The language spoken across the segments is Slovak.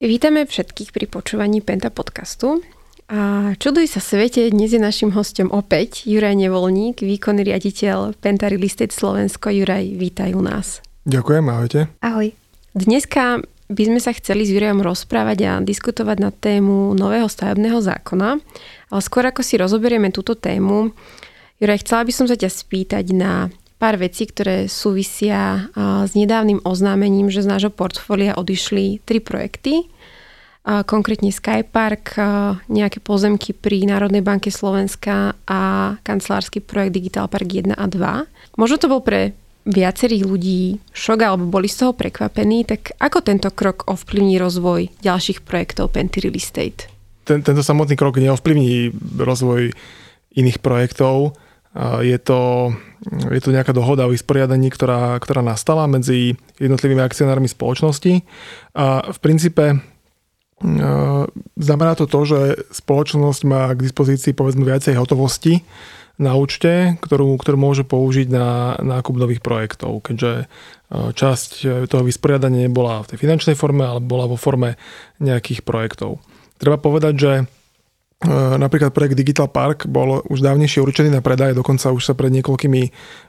Vítame všetkých pri počúvaní Penta podcastu. A čuduj sa svete, dnes je našim hostom opäť Juraj Nevolník, výkonný riaditeľ Penta Real Estate Slovensko. Juraj, vítajú nás. Ďakujem, ahojte. Ahoj. Dneska by sme sa chceli s Jurajom rozprávať a diskutovať na tému nového stavebného zákona. Ale skôr ako si rozoberieme túto tému, Juraj, chcela by som sa ťa spýtať na pár vecí, ktoré súvisia s nedávnym oznámením, že z nášho portfólia odišli tri projekty. Konkrétne Skypark, nejaké pozemky pri Národnej banke Slovenska a kancelársky projekt Digital Park 1 a 2. Možno to bol pre viacerých ľudí šok alebo boli z toho prekvapení, tak ako tento krok ovplyvní rozvoj ďalších projektov Penty Real Estate? Ten, tento samotný krok neovplyvní rozvoj iných projektov. Je to je to nejaká dohoda o vysporiadaní, ktorá, ktorá nastala medzi jednotlivými akcionármi spoločnosti. A v princípe e, znamená to to, že spoločnosť má k dispozícii povedzme viacej hotovosti na účte, ktorú, ktorú môže použiť na nákup nových projektov, keďže e, časť toho vysporiadania nebola v tej finančnej forme, ale bola vo forme nejakých projektov. Treba povedať, že napríklad projekt Digital Park bol už dávnejšie určený na predaj, dokonca už sa pred niekoľkými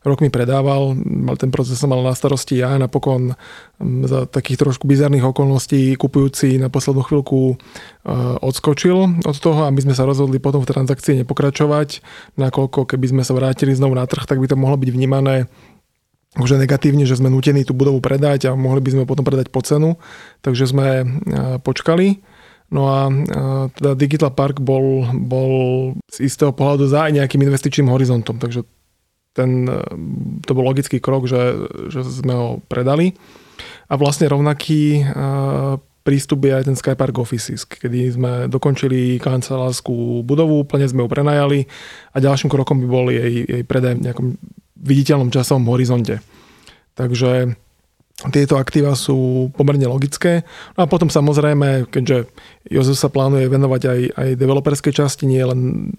rokmi predával. Ten proces som mal na starosti ja, napokon za takých trošku bizarných okolností kupujúci na poslednú chvíľku e, odskočil od toho a my sme sa rozhodli potom v transakcii nepokračovať, nakoľko keby sme sa vrátili znovu na trh, tak by to mohlo byť vnímané už negatívne, že sme nutení tú budovu predať a mohli by sme potom predať po cenu, takže sme e, počkali No a teda Digital Park bol, bol z istého pohľadu za aj nejakým investičným horizontom, takže ten, e, to bol logický krok, že, že sme ho predali. A vlastne rovnaký e, prístup je aj ten Skypark Offices, kedy sme dokončili kancelárskú budovu, úplne sme ju prenajali a ďalším krokom by bol jej, jej predaj v nejakom viditeľnom časovom horizonte. Takže tieto aktíva sú pomerne logické. No a potom samozrejme, keďže Jozef sa plánuje venovať aj, aj developerskej časti, nie len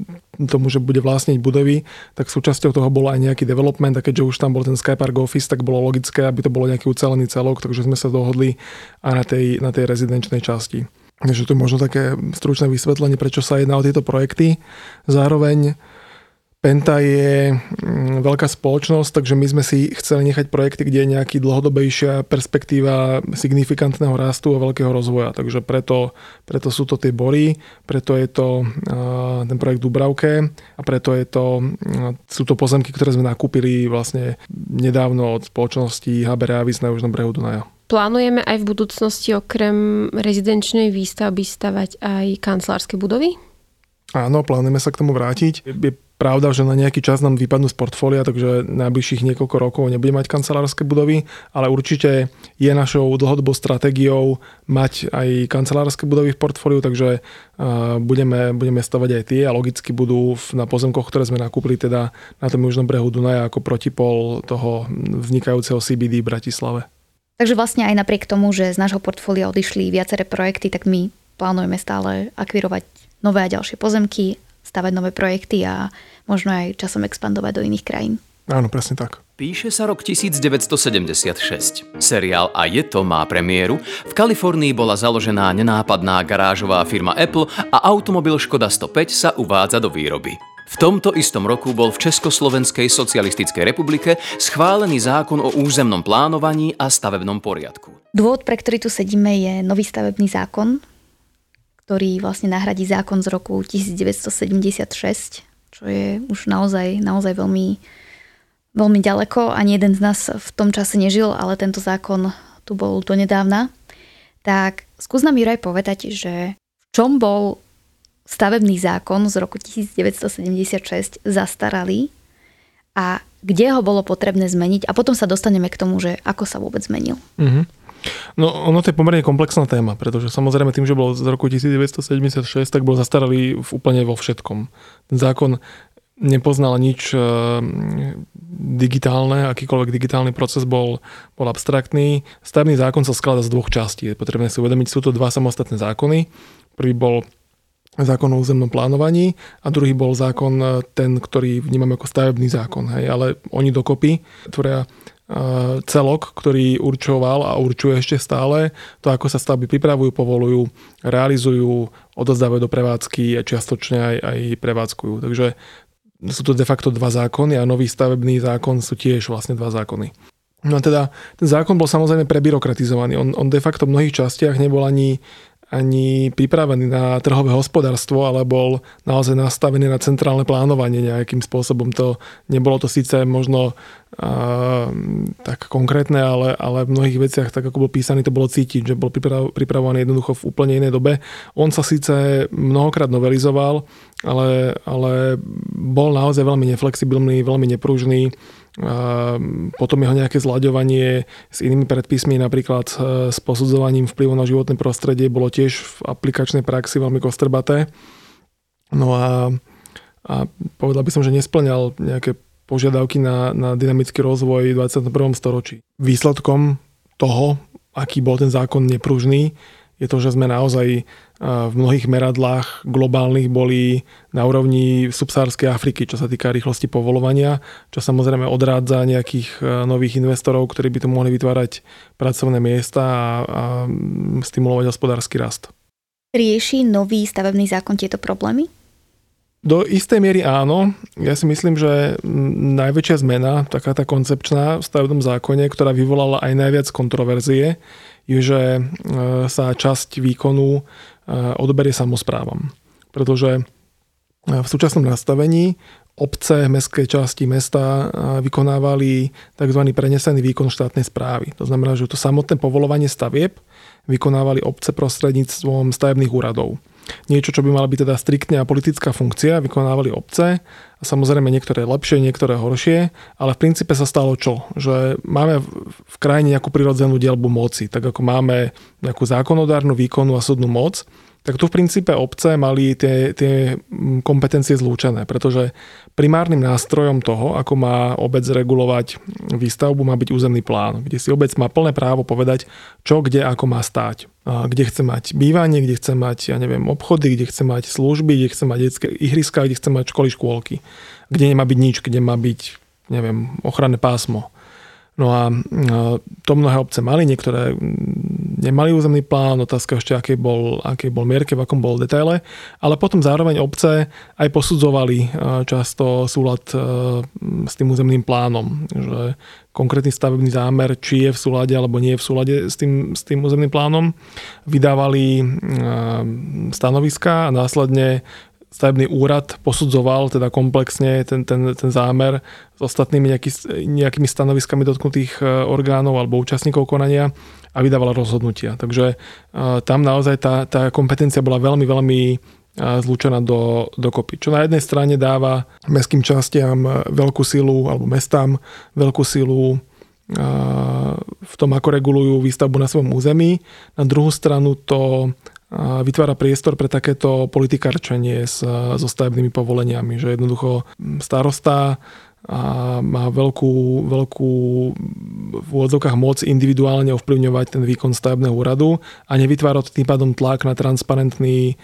tomu, že bude vlastniť budovy, tak súčasťou toho bol aj nejaký development a keďže už tam bol ten Skypark Office, tak bolo logické, aby to bolo nejaký ucelený celok, takže sme sa dohodli aj na tej, na tej rezidenčnej časti. Takže je možno také stručné vysvetlenie, prečo sa jedná o tieto projekty. Zároveň Penta je mm, veľká spoločnosť, takže my sme si chceli nechať projekty, kde je nejaký dlhodobejšia perspektíva signifikantného rastu a veľkého rozvoja. Takže preto, preto sú to tie bory, preto je to ten projekt Dubravke a preto je to, sú to pozemky, ktoré sme nakúpili vlastne nedávno od spoločnosti HB Reavis na južnom brehu Dunaja. Plánujeme aj v budúcnosti okrem rezidenčnej výstavby stavať aj kancelárske budovy? Áno, plánujeme sa k tomu vrátiť. Je Pravda, že na nejaký čas nám vypadnú z portfólia, takže najbližších niekoľko rokov nebude mať kancelárske budovy, ale určite je našou dlhodobou stratégiou mať aj kancelárske budovy v portfóliu, takže budeme, budeme stavať aj tie a logicky budú na pozemkoch, ktoré sme nakúpili teda na tom južnom brehu Dunaja ako protipol toho vznikajúceho CBD v Bratislave. Takže vlastne aj napriek tomu, že z nášho portfólia odišli viaceré projekty, tak my plánujeme stále akvirovať nové a ďalšie pozemky, stavať nové projekty a možno aj časom expandovať do iných krajín. Áno, presne tak. Píše sa rok 1976. Seriál A je to má premiéru. V Kalifornii bola založená nenápadná garážová firma Apple a automobil Škoda 105 sa uvádza do výroby. V tomto istom roku bol v Československej socialistickej republike schválený zákon o územnom plánovaní a stavebnom poriadku. Dôvod, pre ktorý tu sedíme, je nový stavebný zákon, ktorý vlastne nahradí zákon z roku 1976, čo je už naozaj, naozaj veľmi, veľmi ďaleko. Ani jeden z nás v tom čase nežil, ale tento zákon tu bol do nedávna. Tak skús nám Juraj povedať, že v čom bol stavebný zákon z roku 1976 zastaralý a kde ho bolo potrebné zmeniť a potom sa dostaneme k tomu, že ako sa vôbec zmenil. Mm-hmm. No ono to je pomerne komplexná téma, pretože samozrejme tým, že bol z roku 1976, tak bol zastaralý v úplne vo všetkom. Zákon nepoznal nič e, digitálne, akýkoľvek digitálny proces bol, bol abstraktný. Stavný zákon sa skladá z dvoch častí. Je potrebné si uvedomiť, sú to dva samostatné zákony. Prvý bol zákon o územnom plánovaní a druhý bol zákon e, ten, ktorý vnímame ako stavebný zákon. Hej, ale oni dokopy tvoria celok, ktorý určoval a určuje ešte stále to, ako sa stavby pripravujú, povolujú, realizujú, odozdávajú do prevádzky a čiastočne aj, aj prevádzkujú. Takže sú to de facto dva zákony a nový stavebný zákon sú tiež vlastne dva zákony. No a teda ten zákon bol samozrejme prebyrokratizovaný. On, on de facto v mnohých častiach nebol ani ani pripravený na trhové hospodárstvo, ale bol naozaj nastavený na centrálne plánovanie nejakým spôsobom. To nebolo to síce možno uh, tak konkrétne, ale, ale v mnohých veciach, tak ako bol písaný, to bolo cítiť, že bol pripravovaný jednoducho v úplne inej dobe. On sa síce mnohokrát novelizoval, ale, ale bol naozaj veľmi neflexibilný, veľmi nepružný potom jeho nejaké zlaďovanie s inými predpismi, napríklad e, s posudzovaním vplyvu na životné prostredie, bolo tiež v aplikačnej praxi veľmi kostrbaté. No a, a povedal by som, že nesplňal nejaké požiadavky na, na dynamický rozvoj v 21. storočí. Výsledkom toho, aký bol ten zákon nepružný, je to, že sme naozaj v mnohých meradlách globálnych boli na úrovni subsárskej Afriky, čo sa týka rýchlosti povolovania, čo samozrejme odrádza nejakých e, nových investorov, ktorí by tu mohli vytvárať pracovné miesta a, a stimulovať hospodársky rast. Rieši nový stavebný zákon tieto problémy? Do istej miery áno. Ja si myslím, že najväčšia zmena, taká tá koncepčná v stavebnom zákone, ktorá vyvolala aj najviac kontroverzie, je, že e, sa časť výkonu Eh, odoberie samozprávam. Pretože eh, v súčasnom nastavení obce, mestské časti mesta vykonávali tzv. prenesený výkon štátnej správy. To znamená, že to samotné povolovanie stavieb vykonávali obce prostredníctvom stavebných úradov. Niečo, čo by mala byť teda striktne a politická funkcia, vykonávali obce samozrejme niektoré lepšie, niektoré horšie, ale v princípe sa stalo čo? Že máme v krajine nejakú prirodzenú dielbu moci, tak ako máme nejakú zákonodárnu, výkonu a súdnu moc, tak tu v princípe obce mali tie, tie mm, kompetencie zlúčené, pretože primárnym nástrojom toho, ako má obec regulovať výstavbu, má byť územný plán, kde si obec má plné právo povedať, čo, kde, ako má stáť. Kde chce mať bývanie, kde chce mať, ja neviem, obchody, kde chce mať služby, kde chce mať detské ihriska, kde chce mať školy, škôlky. Kde nemá byť nič, kde má byť, neviem, ochranné pásmo. No a to mnohé obce mali, niektoré nemali územný plán, otázka ešte, aký bol, aký bol mierke, v akom bol detaile, ale potom zároveň obce aj posudzovali často súlad s tým územným plánom, že konkrétny stavebný zámer, či je v súlade alebo nie je v súlade s tým, s tým územným plánom, vydávali stanoviska a následne stavebný úrad posudzoval teda komplexne ten, ten, ten zámer s ostatnými nejaký, nejakými stanoviskami dotknutých e, orgánov alebo účastníkov konania a vydával rozhodnutia. Takže e, tam naozaj tá, tá kompetencia bola veľmi, veľmi e, zlúčená do, dokopy. Čo na jednej strane dáva mestským častiam veľkú silu, alebo mestám veľkú silu v tom, ako regulujú výstavbu na svojom území. Na druhú stranu to vytvára priestor pre takéto politikarčenie s, so stavebnými povoleniami, že jednoducho starosta a má veľkú, veľkú v úvodzovkách moc individuálne ovplyvňovať ten výkon stavebného úradu a nevytvára tým pádom tlak na transparentný e,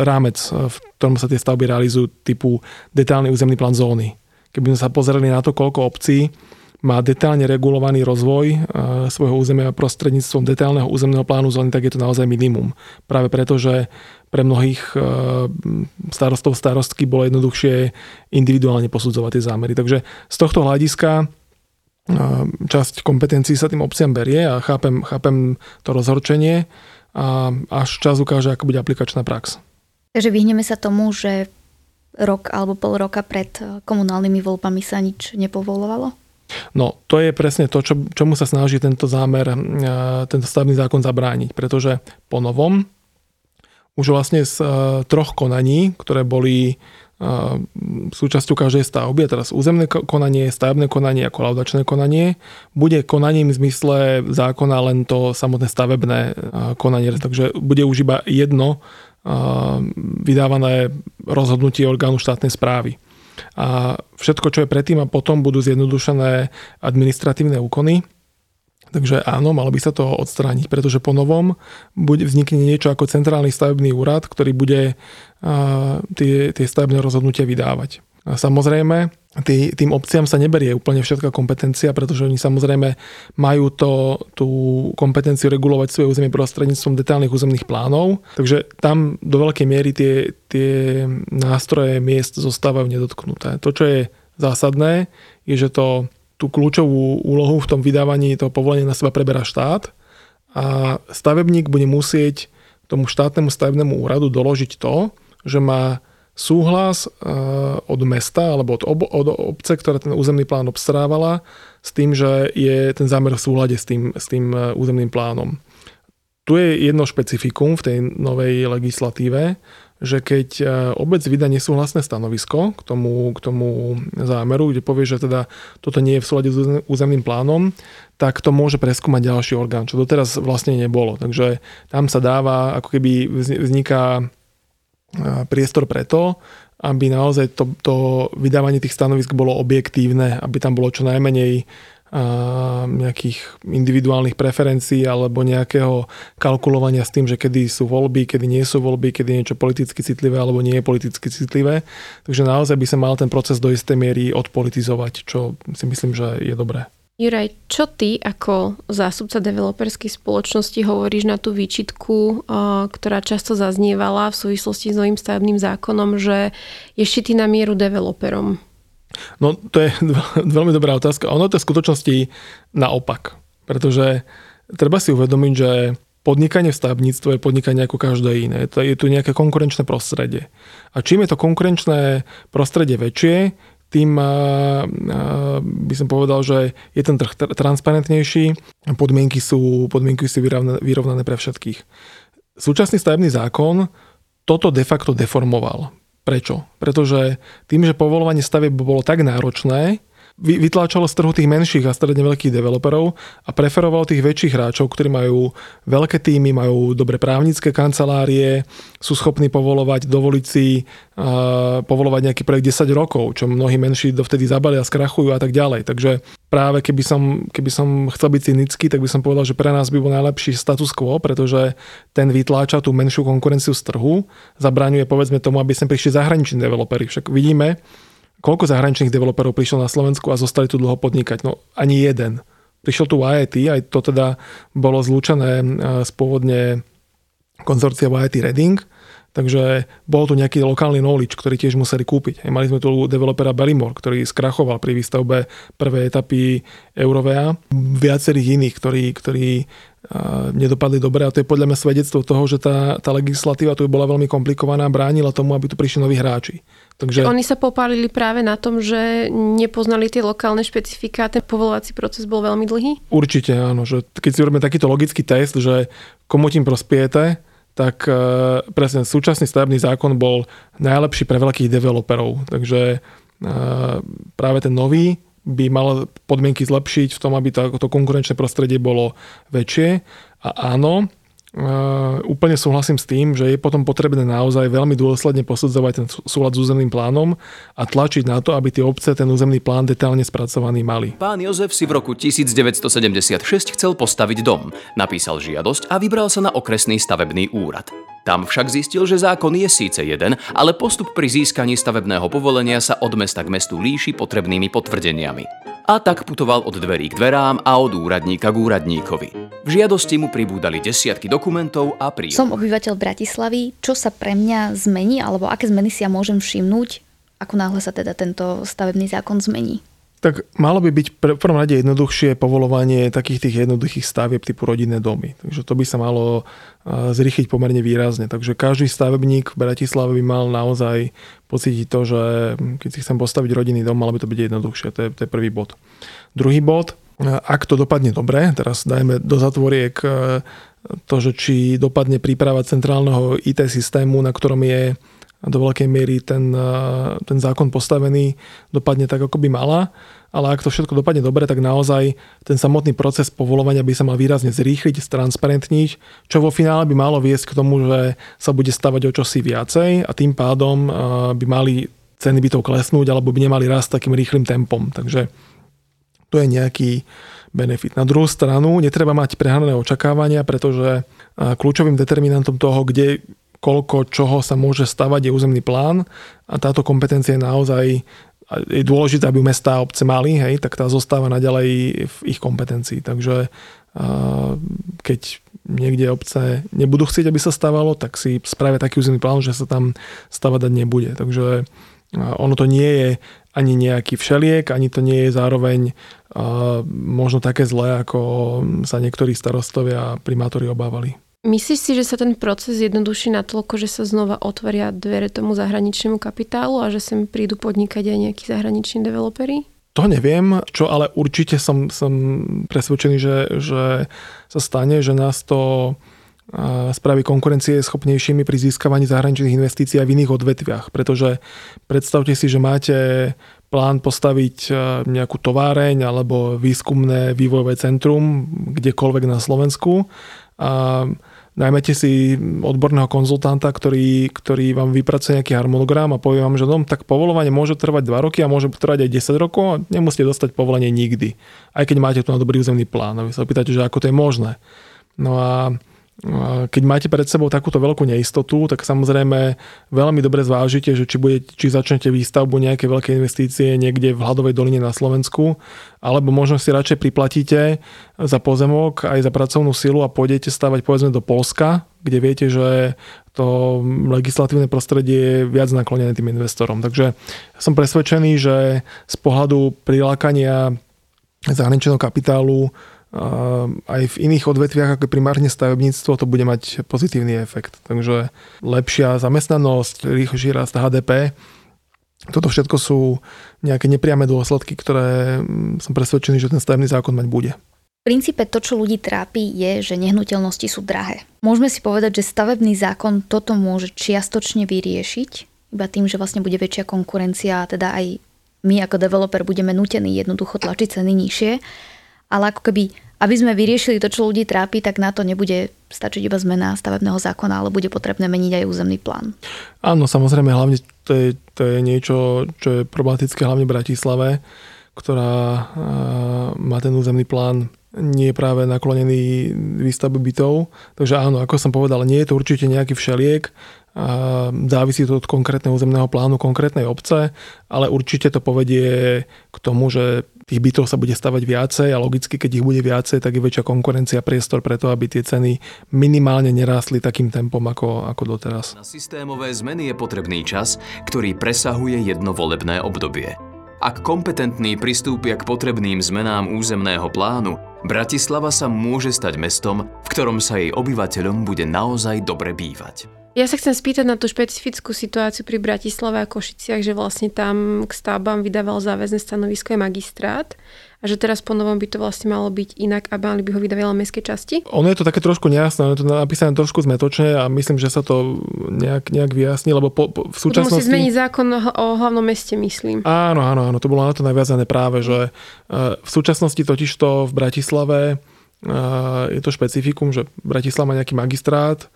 rámec, v ktorom sa tie stavby realizujú typu detálny územný plán zóny. Keby sme sa pozreli na to, koľko obcí má detálne regulovaný rozvoj e, svojho územia prostredníctvom detálneho územného plánu zóny, tak je to naozaj minimum. Práve preto, že pre mnohých e, starostov starostky bolo jednoduchšie individuálne posudzovať tie zámery. Takže z tohto hľadiska e, časť kompetencií sa tým obciam berie a chápem, chápem to rozhorčenie a až čas ukáže, ako bude aplikačná prax. Takže vyhneme sa tomu, že rok alebo pol roka pred komunálnymi voľbami sa nič nepovolovalo? No, to je presne to, čo, čomu sa snaží tento zámer, tento stavný zákon zabrániť, pretože po novom už vlastne z e, troch konaní, ktoré boli e, súčasťou každej stavby, a teraz územné konanie, stavebné konanie a kolaudačné konanie, bude konaním v zmysle zákona len to samotné stavebné konanie, takže bude už iba jedno vydávané rozhodnutie orgánu štátnej správy a všetko, čo je predtým a potom, budú zjednodušené administratívne úkony. Takže áno, malo by sa to odstrániť, pretože po novom bude, vznikne niečo ako centrálny stavebný úrad, ktorý bude tie, tie stavebné rozhodnutia vydávať. A samozrejme, tý, tým obciam sa neberie úplne všetká kompetencia, pretože oni samozrejme majú to, tú kompetenciu regulovať svoje územie prostredníctvom detálnych územných plánov, takže tam do veľkej miery tie, tie nástroje miest zostávajú nedotknuté. To, čo je zásadné, je, že to tú kľúčovú úlohu v tom vydávaní toho povolenia na seba preberá štát a stavebník bude musieť tomu štátnemu stavebnému úradu doložiť to, že má súhlas eh, od mesta alebo od, ob, od obce, ktorá ten územný plán obstarávala, s tým, že je ten zámer v súhľade s tým, s tým eh, územným plánom. Tu je jedno špecifikum v tej novej legislatíve, že keď e, obec vydá nesúhlasné stanovisko k tomu, k tomu zámeru, kde povie, že teda toto nie je v súlade s územným plánom, tak to môže preskúmať ďalší orgán, čo doteraz vlastne nebolo. Takže tam sa dáva, ako keby vzniká e, priestor preto, aby naozaj to, to vydávanie tých stanovisk bolo objektívne, aby tam bolo čo najmenej nejakých individuálnych preferencií alebo nejakého kalkulovania s tým, že kedy sú voľby, kedy nie sú voľby, kedy je niečo politicky citlivé alebo nie je politicky citlivé. Takže naozaj by sa mal ten proces do istej miery odpolitizovať, čo si myslím, že je dobré. Juraj, čo ty ako zástupca developerskej spoločnosti hovoríš na tú výčitku, ktorá často zaznievala v súvislosti s novým stavebným zákonom, že je šitý na mieru developerom? No to je veľmi dobrá otázka. Ono to je v skutočnosti naopak. Pretože treba si uvedomiť, že podnikanie v stavebníctve je podnikanie ako každé iné. Je tu nejaké konkurenčné prostredie. A čím je to konkurenčné prostredie väčšie, tým by som povedal, že je ten trh transparentnejší, podmienky sú, podmienky sú vyrovnané pre všetkých. Súčasný stavebný zákon toto de facto deformoval. Prečo? Pretože tým, že povolovanie stavieb bolo tak náročné, vytláčalo z trhu tých menších a stredne veľkých developerov a preferovalo tých väčších hráčov, ktorí majú veľké týmy, majú dobre právnické kancelárie, sú schopní povolovať, dovoliť si uh, povolovať nejaký projekt 10 rokov, čo mnohí menší dovtedy zabalia, skrachujú a tak ďalej. Takže práve keby som, keby som chcel byť cynický, tak by som povedal, že pre nás by bol najlepší status quo, pretože ten vytláča tú menšiu konkurenciu z trhu, zabraňuje povedzme tomu, aby sem prišli zahraniční developeri. Však vidíme, koľko zahraničných developerov prišlo na Slovensku a zostali tu dlho podnikať? No ani jeden. Prišiel tu IIT, aj to teda bolo zlúčené z e, pôvodne konzorcia IIT Reading, takže bol tu nejaký lokálny knowledge, ktorý tiež museli kúpiť. Mali sme tu developera Bellimore, ktorý skrachoval pri výstavbe prvej etapy Eurovea. Viacerých iných, ktorí, ktorí nedopadli dobre a to je podľa mňa svedectvo toho, že tá, tá legislatíva tu bola veľmi komplikovaná a bránila tomu, aby tu prišli noví hráči. Takže... Oni sa popálili práve na tom, že nepoznali tie lokálne špecifika, ten povolovací proces bol veľmi dlhý? Určite áno, že keď si robíme takýto logický test, že komu tým prospiete, tak e, presne súčasný stavebný zákon bol najlepší pre veľkých developerov. Takže e, práve ten nový by mal podmienky zlepšiť v tom, aby to, to konkurenčné prostredie bolo väčšie. A áno, Uh, úplne súhlasím s tým, že je potom potrebné naozaj veľmi dôsledne posudzovať ten súlad s územným plánom a tlačiť na to, aby tie obce ten územný plán detálne spracovaný mali. Pán Jozef si v roku 1976 chcel postaviť dom, napísal žiadosť a vybral sa na okresný stavebný úrad. Tam však zistil, že zákon je síce jeden, ale postup pri získaní stavebného povolenia sa od mesta k mestu líši potrebnými potvrdeniami a tak putoval od dverí k dverám a od úradníka k úradníkovi. V žiadosti mu pribúdali desiatky dokumentov a príjemov. Som obyvateľ Bratislavy. Čo sa pre mňa zmení, alebo aké zmeny si ja môžem všimnúť, ako náhle sa teda tento stavebný zákon zmení? Tak malo by byť v prvom rade jednoduchšie povolovanie takých tých jednoduchých stavieb typu rodinné domy. Takže to by sa malo zrýchliť pomerne výrazne. Takže každý stavebník v Bratislave by mal naozaj pocítiť to, že keď si chcem postaviť rodinný dom, malo by to byť jednoduchšie. To je, to je prvý bod. Druhý bod, ak to dopadne dobre, teraz dajme do zatvoriek to, že či dopadne príprava centrálneho IT systému, na ktorom je do veľkej miery ten, ten zákon postavený dopadne tak, ako by mala. Ale ak to všetko dopadne dobre, tak naozaj ten samotný proces povolovania by sa mal výrazne zrýchliť, stransparentniť, čo vo finále by malo viesť k tomu, že sa bude stavať o čosi viacej a tým pádom by mali ceny bytov klesnúť alebo by nemali rast takým rýchlým tempom. Takže to je nejaký benefit. Na druhú stranu netreba mať prehnané očakávania, pretože kľúčovým determinantom toho, kde koľko čoho sa môže stavať, je územný plán a táto kompetencia je naozaj je dôležité, aby mesta a obce mali, hej, tak tá zostáva naďalej v ich kompetencii. Takže keď niekde obce nebudú chcieť, aby sa stávalo, tak si spravia taký územný plán, že sa tam stavať dať nebude. Takže ono to nie je ani nejaký všeliek, ani to nie je zároveň možno také zlé, ako sa niektorí starostovia a primátori obávali. Myslíš si, že sa ten proces jednoduší natoľko, že sa znova otvoria dvere tomu zahraničnému kapitálu a že sem prídu podnikať aj nejakí zahraniční developeri? To neviem, čo ale určite som, som presvedčený, že, že sa stane, že nás to spraví konkurencie schopnejšími pri získavaní zahraničných investícií aj v iných odvetviach. Pretože predstavte si, že máte plán postaviť nejakú továreň alebo výskumné vývojové centrum kdekoľvek na Slovensku. A najmete si odborného konzultanta, ktorý, ktorý vám vypracuje nejaký harmonogram a povie vám, že no, tak povolovanie môže trvať 2 roky a môže trvať aj 10 rokov a nemusíte dostať povolenie nikdy. Aj keď máte tu na dobrý územný plán. A vy sa opýtate, že ako to je možné. No a keď máte pred sebou takúto veľkú neistotu, tak samozrejme veľmi dobre zvážite, že či, bude, či začnete výstavbu nejaké veľké investície niekde v Hladovej doline na Slovensku, alebo možno si radšej priplatíte za pozemok aj za pracovnú silu a pôjdete stavať povedzme do Polska, kde viete, že to legislatívne prostredie je viac naklonené tým investorom. Takže som presvedčený, že z pohľadu prilákania zahraničného kapitálu aj v iných odvetviach, ako primárne stavebníctvo, to bude mať pozitívny efekt. Takže lepšia zamestnanosť, rýchlejší rast HDP, toto všetko sú nejaké nepriame dôsledky, ktoré mm, som presvedčený, že ten stavebný zákon mať bude. V princípe to, čo ľudí trápi, je, že nehnuteľnosti sú drahé. Môžeme si povedať, že stavebný zákon toto môže čiastočne vyriešiť, iba tým, že vlastne bude väčšia konkurencia a teda aj my ako developer budeme nutení jednoducho tlačiť ceny nižšie ale ako keby, aby sme vyriešili to, čo ľudí trápi, tak na to nebude stačiť iba zmena stavebného zákona, ale bude potrebné meniť aj územný plán. Áno, samozrejme, hlavne to je, to je niečo, čo je problematické hlavne v Bratislave, ktorá má ten územný plán nie je práve naklonený výstavbe bytov. Takže áno, ako som povedal, nie je to určite nejaký všeliek, závisí to od konkrétneho územného plánu konkrétnej obce, ale určite to povedie k tomu, že tých bytov sa bude stavať viacej a logicky, keď ich bude viacej, tak je väčšia konkurencia, priestor preto, aby tie ceny minimálne nerástli takým tempom ako, ako doteraz. Na systémové zmeny je potrebný čas, ktorý presahuje jedno volebné obdobie. Ak kompetentní pristúpia k potrebným zmenám územného plánu, Bratislava sa môže stať mestom, v ktorom sa jej obyvateľom bude naozaj dobre bývať. Ja sa chcem spýtať na tú špecifickú situáciu pri Bratislave a Košiciach, že vlastne tam k stavbám vydával záväzne stanovisko aj magistrát a že teraz po novom by to vlastne malo byť inak a mali by ho vydávať mestské časti? Ono je to také trošku nejasné, ono je to napísané trošku zmetočne a myslím, že sa to nejak, nejak vyjasní, lebo po, po, v súčasnosti... Musí zmeniť zákon o hlavnom meste, myslím. Áno, áno, áno, to bolo na to naviazané práve, že e, v súčasnosti totižto v Bratislave e, je to špecifikum, že Bratislava má nejaký magistrát,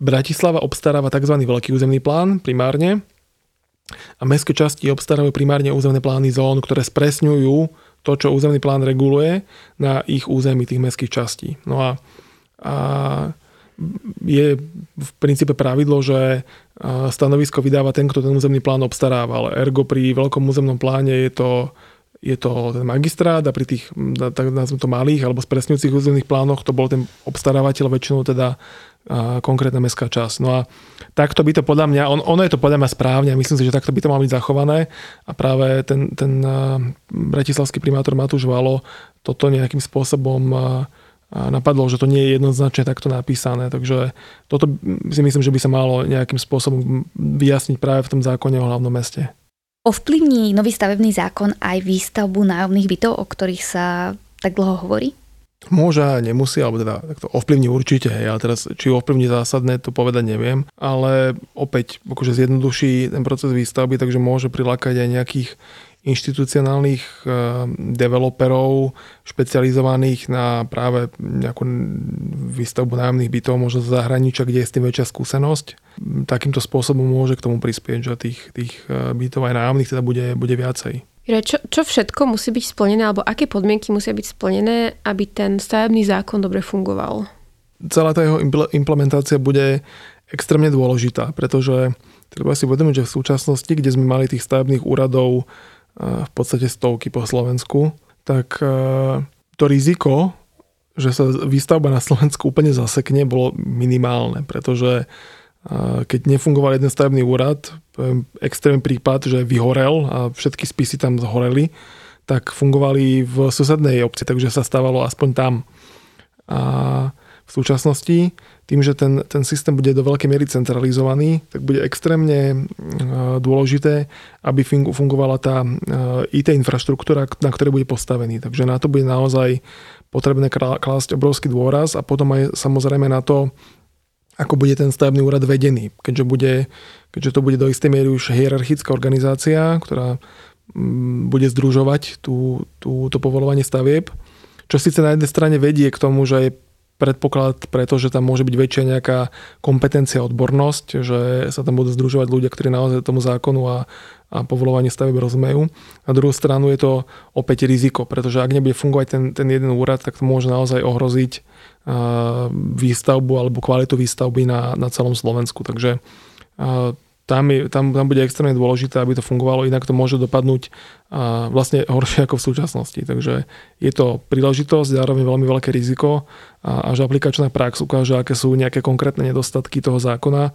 Bratislava obstaráva tzv. veľký územný plán primárne a mestské časti obstarávajú primárne územné plány zón, ktoré spresňujú to, čo územný plán reguluje na ich území tých mestských častí. No a, a je v princípe pravidlo, že stanovisko vydáva ten, kto ten územný plán obstaráva, ale ergo pri veľkom územnom pláne je to, je to ten magistrát a pri tých, tak nazvime to malých alebo spresňujúcich územných plánoch to bol ten obstarávateľ väčšinou teda konkrétna mestská časť. No a takto by to podľa mňa, on, ono je to podľa mňa správne, myslím si, že takto by to malo byť zachované a práve ten, ten bratislavský primátor Matúš Valo toto nejakým spôsobom napadlo, že to nie je jednoznačne takto napísané, takže toto si myslím, že by sa malo nejakým spôsobom vyjasniť práve v tom zákone o hlavnom meste. Ovplyvní nový stavebný zákon aj výstavbu nájomných bytov, o ktorých sa tak dlho hovorí? Môže a nemusí, alebo teda tak to ovplyvní určite, hej, teraz či ovplyvní zásadné, to povedať neviem, ale opäť akože zjednoduší ten proces výstavby, takže môže prilákať aj nejakých inštitucionálnych uh, developerov špecializovaných na práve nejakú výstavbu nájomných bytov, možno z zahraničia, kde je s tým väčšia skúsenosť. Takýmto spôsobom môže k tomu prispieť, že tých, tých eh, bytov aj nájomných teda bude, bude viacej. Čo, čo všetko musí byť splnené, alebo aké podmienky musia byť splnené, aby ten stavebný zákon dobre fungoval? Celá tá jeho implementácia bude extrémne dôležitá, pretože treba si uvedomiť, že v súčasnosti, kde sme mali tých stavebných úradov v podstate stovky po Slovensku, tak to riziko, že sa výstavba na Slovensku úplne zasekne, bolo minimálne, pretože keď nefungoval jeden stavebný úrad, extrémny prípad, že vyhorel a všetky spisy tam zhoreli, tak fungovali v susednej obci, takže sa stávalo aspoň tam. A v súčasnosti, tým, že ten, ten systém bude do veľkej miery centralizovaný, tak bude extrémne dôležité, aby fungovala tá IT infraštruktúra, na ktorej bude postavený. Takže na to bude naozaj potrebné klásť obrovský dôraz a potom aj samozrejme na to, ako bude ten stavebný úrad vedený. Keďže, bude, keďže to bude do istej miery už hierarchická organizácia, ktorá mm, bude združovať tú, tú, to povolovanie stavieb, čo síce na jednej strane vedie k tomu, že je predpoklad, pretože tam môže byť väčšia nejaká kompetencia, odbornosť, že sa tam budú združovať ľudia, ktorí naozaj tomu zákonu a, a povolovanie stavieb rozumejú. Na druhú stranu je to opäť riziko, pretože ak nebude fungovať ten, ten jeden úrad, tak to môže naozaj ohroziť výstavbu alebo kvalitu výstavby na, na celom Slovensku. Takže tam, je, tam, tam bude extrémne dôležité, aby to fungovalo, inak to môže dopadnúť vlastne horšie ako v súčasnosti. Takže je to príležitosť, zároveň veľmi veľké riziko a až aplikačná prax ukáže, aké sú nejaké konkrétne nedostatky toho zákona,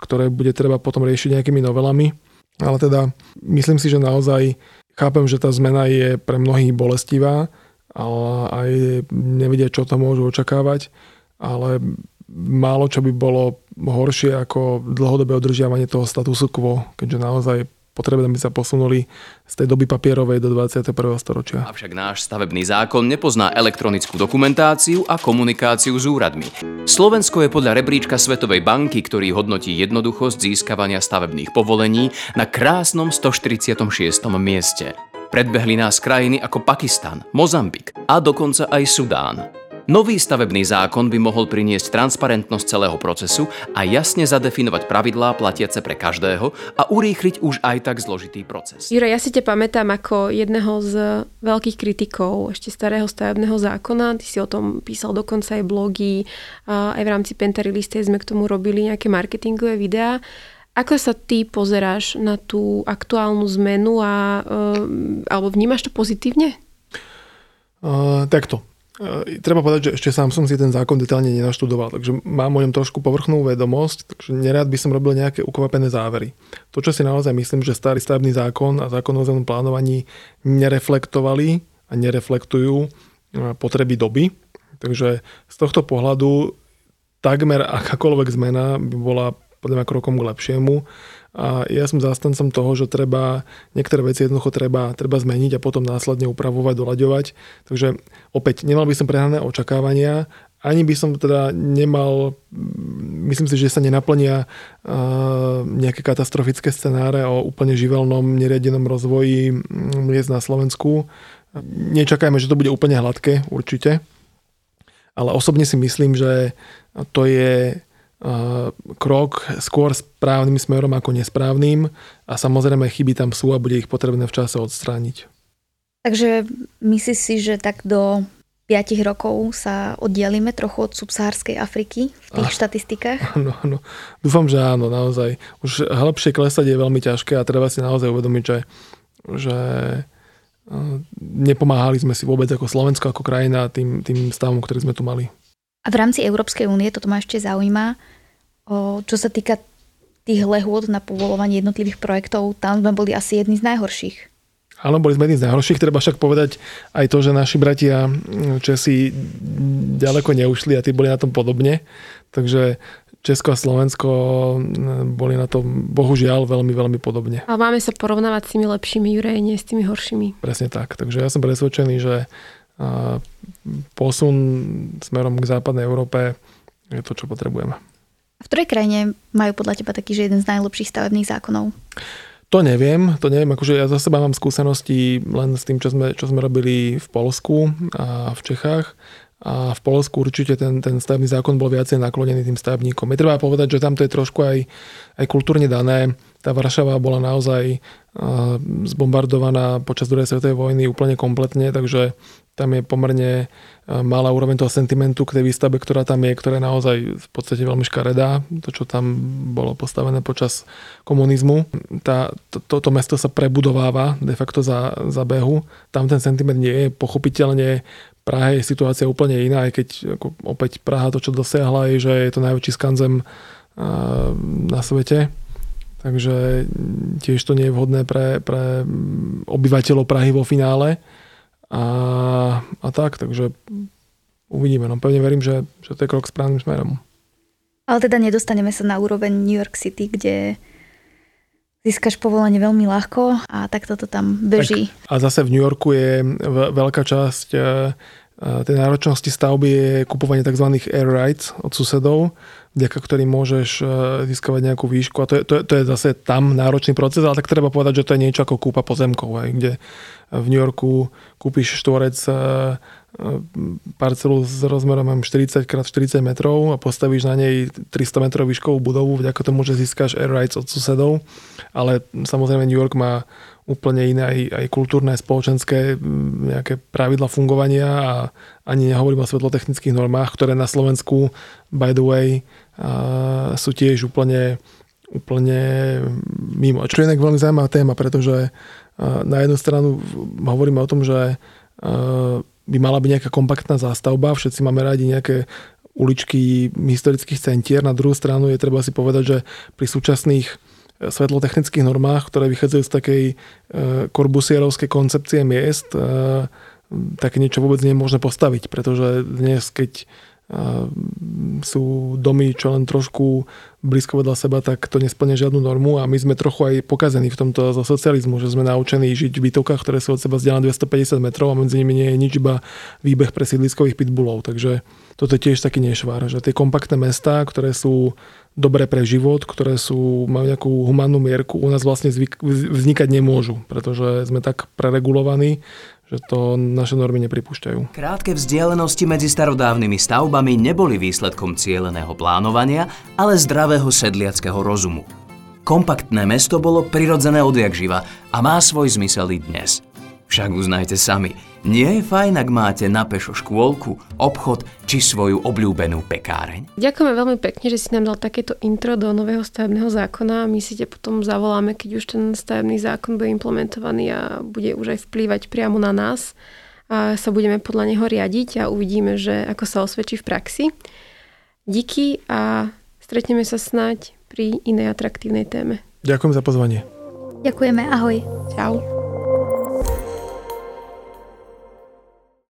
ktoré bude treba potom riešiť nejakými novelami. Ale teda myslím si, že naozaj chápem, že tá zmena je pre mnohých bolestivá, ale aj nevedia, čo tam môžu očakávať, ale málo čo by bolo horšie ako dlhodobé održiavanie toho statusu quo, keďže naozaj potrebné by sa posunuli z tej doby papierovej do 21. storočia. Avšak náš stavebný zákon nepozná elektronickú dokumentáciu a komunikáciu s úradmi. Slovensko je podľa rebríčka Svetovej banky, ktorý hodnotí jednoduchosť získavania stavebných povolení na krásnom 146. mieste. Predbehli nás krajiny ako Pakistan, Mozambik a dokonca aj Sudán. Nový stavebný zákon by mohol priniesť transparentnosť celého procesu a jasne zadefinovať pravidlá platiace pre každého a urýchliť už aj tak zložitý proces. Jure, ja si te pamätám ako jedného z veľkých kritikov ešte starého stavebného zákona. Ty si o tom písal dokonca aj blogy, aj v rámci Pentaryliste sme k tomu robili nejaké marketingové videá. Ako sa ty pozeráš na tú aktuálnu zmenu a, uh, alebo vnímaš to pozitívne? Uh, takto. Uh, treba povedať, že ešte sám som si ten zákon detálne nenaštudoval, takže mám o ňom trošku povrchnú vedomosť, takže nerád by som robil nejaké ukvapené závery. To, čo si naozaj myslím, že starý stavebný zákon a zákon o územnom plánovaní nereflektovali a nereflektujú potreby doby. Takže z tohto pohľadu takmer akákoľvek zmena by bola podľa mňa krokom k lepšiemu. A ja som zástancom toho, že treba, niektoré veci jednoducho treba, treba zmeniť a potom následne upravovať, doľaďovať. Takže opäť, nemal by som prehnané očakávania, ani by som teda nemal, myslím si, že sa nenaplnia nejaké katastrofické scenáre o úplne živelnom, neriadenom rozvoji miest na Slovensku. Nečakajme, že to bude úplne hladké, určite. Ale osobne si myslím, že to je krok skôr správnym smerom ako nesprávnym a samozrejme chyby tam sú a bude ich potrebné v čase odstrániť. Takže myslíš si, že tak do 5 rokov sa oddialíme trochu od subsahárskej Afriky v tých a, štatistikách? Áno, áno. Dúfam, že áno, naozaj. Už hĺbšie klesať je veľmi ťažké a treba si naozaj uvedomiť, že, že nepomáhali sme si vôbec ako Slovensko, ako krajina tým, tým stavom, ktorý sme tu mali. A v rámci Európskej únie, toto ma ešte zaujíma, o, čo sa týka tých lehôd na povolovanie jednotlivých projektov, tam sme boli asi jedni z najhorších. Áno, boli sme jedni z najhorších. Treba však povedať aj to, že naši bratia Česi ďaleko neušli a tí boli na tom podobne. Takže Česko a Slovensko boli na tom bohužiaľ veľmi, veľmi podobne. Ale máme sa porovnávať s tými lepšími Jurej, nie s tými horšími. Presne tak. Takže ja som presvedčený, že posun smerom k západnej Európe je to, čo potrebujeme. A v ktorej krajine majú podľa teba taký, že jeden z najlepších stavebných zákonov? To neviem, to neviem, akože ja za seba mám skúsenosti len s tým, čo sme, čo sme robili v Polsku a v Čechách. A v Polsku určite ten, ten stavebný zákon bol viacej naklonený tým stavebníkom. Je treba povedať, že tam to je trošku aj, aj kultúrne dané. Tá Varšava bola naozaj zbombardovaná počas druhej svetovej vojny úplne kompletne, takže tam je pomerne malá úroveň toho sentimentu k tej výstave, ktorá tam je, ktorá je naozaj v podstate veľmi škaredá, to, čo tam bolo postavené počas komunizmu. Tá, to, to, to mesto sa prebudováva de facto za, za behu. Tam ten sentiment nie je pochopiteľne Prahe je situácia úplne iná, aj keď ako opäť Praha to, čo dosiahla, je, že je to najväčší skanzem na svete. Takže tiež to nie je vhodné pre, pre obyvateľov Prahy vo finále. A, a tak, takže uvidíme. No pevne verím, že, že to je krok správnym smerom. Ale teda nedostaneme sa na úroveň New York City, kde získaš povolenie veľmi ľahko a takto to tam beží. Tak, a zase v New Yorku je veľká časť e, tej náročnosti stavby je kupovanie tzv. air rights od susedov, vďaka ktorým môžeš e, získavať nejakú výšku. A to je, to, je, to je zase tam náročný proces, ale tak treba povedať, že to je niečo ako kúpa pozemkov, aj, kde v New Yorku kúpiš štvorec parcelu s rozmerom 40 x 40 metrov a postavíš na nej 300 metrov výškovú budovu, vďaka tomu, že získaš air rights od susedov. Ale samozrejme New York má úplne iné aj, aj kultúrne, spoločenské nejaké pravidla fungovania a ani nehovorím o svetlotechnických normách, ktoré na Slovensku, by the way, sú tiež úplne, úplne mimo. Čo je inak veľmi zaujímavá téma, pretože na jednu stranu hovoríme o tom, že by mala byť nejaká kompaktná zástavba, všetci máme radi nejaké uličky historických centier. Na druhú stranu je treba si povedať, že pri súčasných svetlotechnických normách, ktoré vychádzajú z takej e, korbusierovskej koncepcie miest, e, také niečo vôbec nie je možné postaviť, pretože dnes, keď sú domy, čo len trošku blízko vedľa seba, tak to nesplňa žiadnu normu a my sme trochu aj pokazení v tomto zo socializmu, že sme naučení žiť v bytovkách, ktoré sú od seba vzdialené 250 metrov a medzi nimi nie je nič iba výbeh pre sídliskových pitbullov. Takže toto je tiež taký nešvar, že tie kompaktné mestá, ktoré sú dobré pre život, ktoré sú, majú nejakú humánnu mierku, u nás vlastne zvyk, vznikať nemôžu, pretože sme tak preregulovaní, že to naše normy nepripúšťajú. Krátke vzdialenosti medzi starodávnymi stavbami neboli výsledkom cieleného plánovania, ale zdravého sedliackého rozumu. Kompaktné mesto bolo prirodzené odjak živa a má svoj zmysel i dnes. Však uznajte sami, nie je fajn, ak máte na pešo škôlku, obchod či svoju obľúbenú pekáreň? Ďakujeme veľmi pekne, že si nám dal takéto intro do nového stavebného zákona. My si te potom zavoláme, keď už ten stavebný zákon bude implementovaný a bude už aj vplývať priamo na nás. A sa budeme podľa neho riadiť a uvidíme, že ako sa osvedčí v praxi. Díky a stretneme sa snať pri inej atraktívnej téme. Ďakujem za pozvanie. Ďakujeme, ahoj. Čau.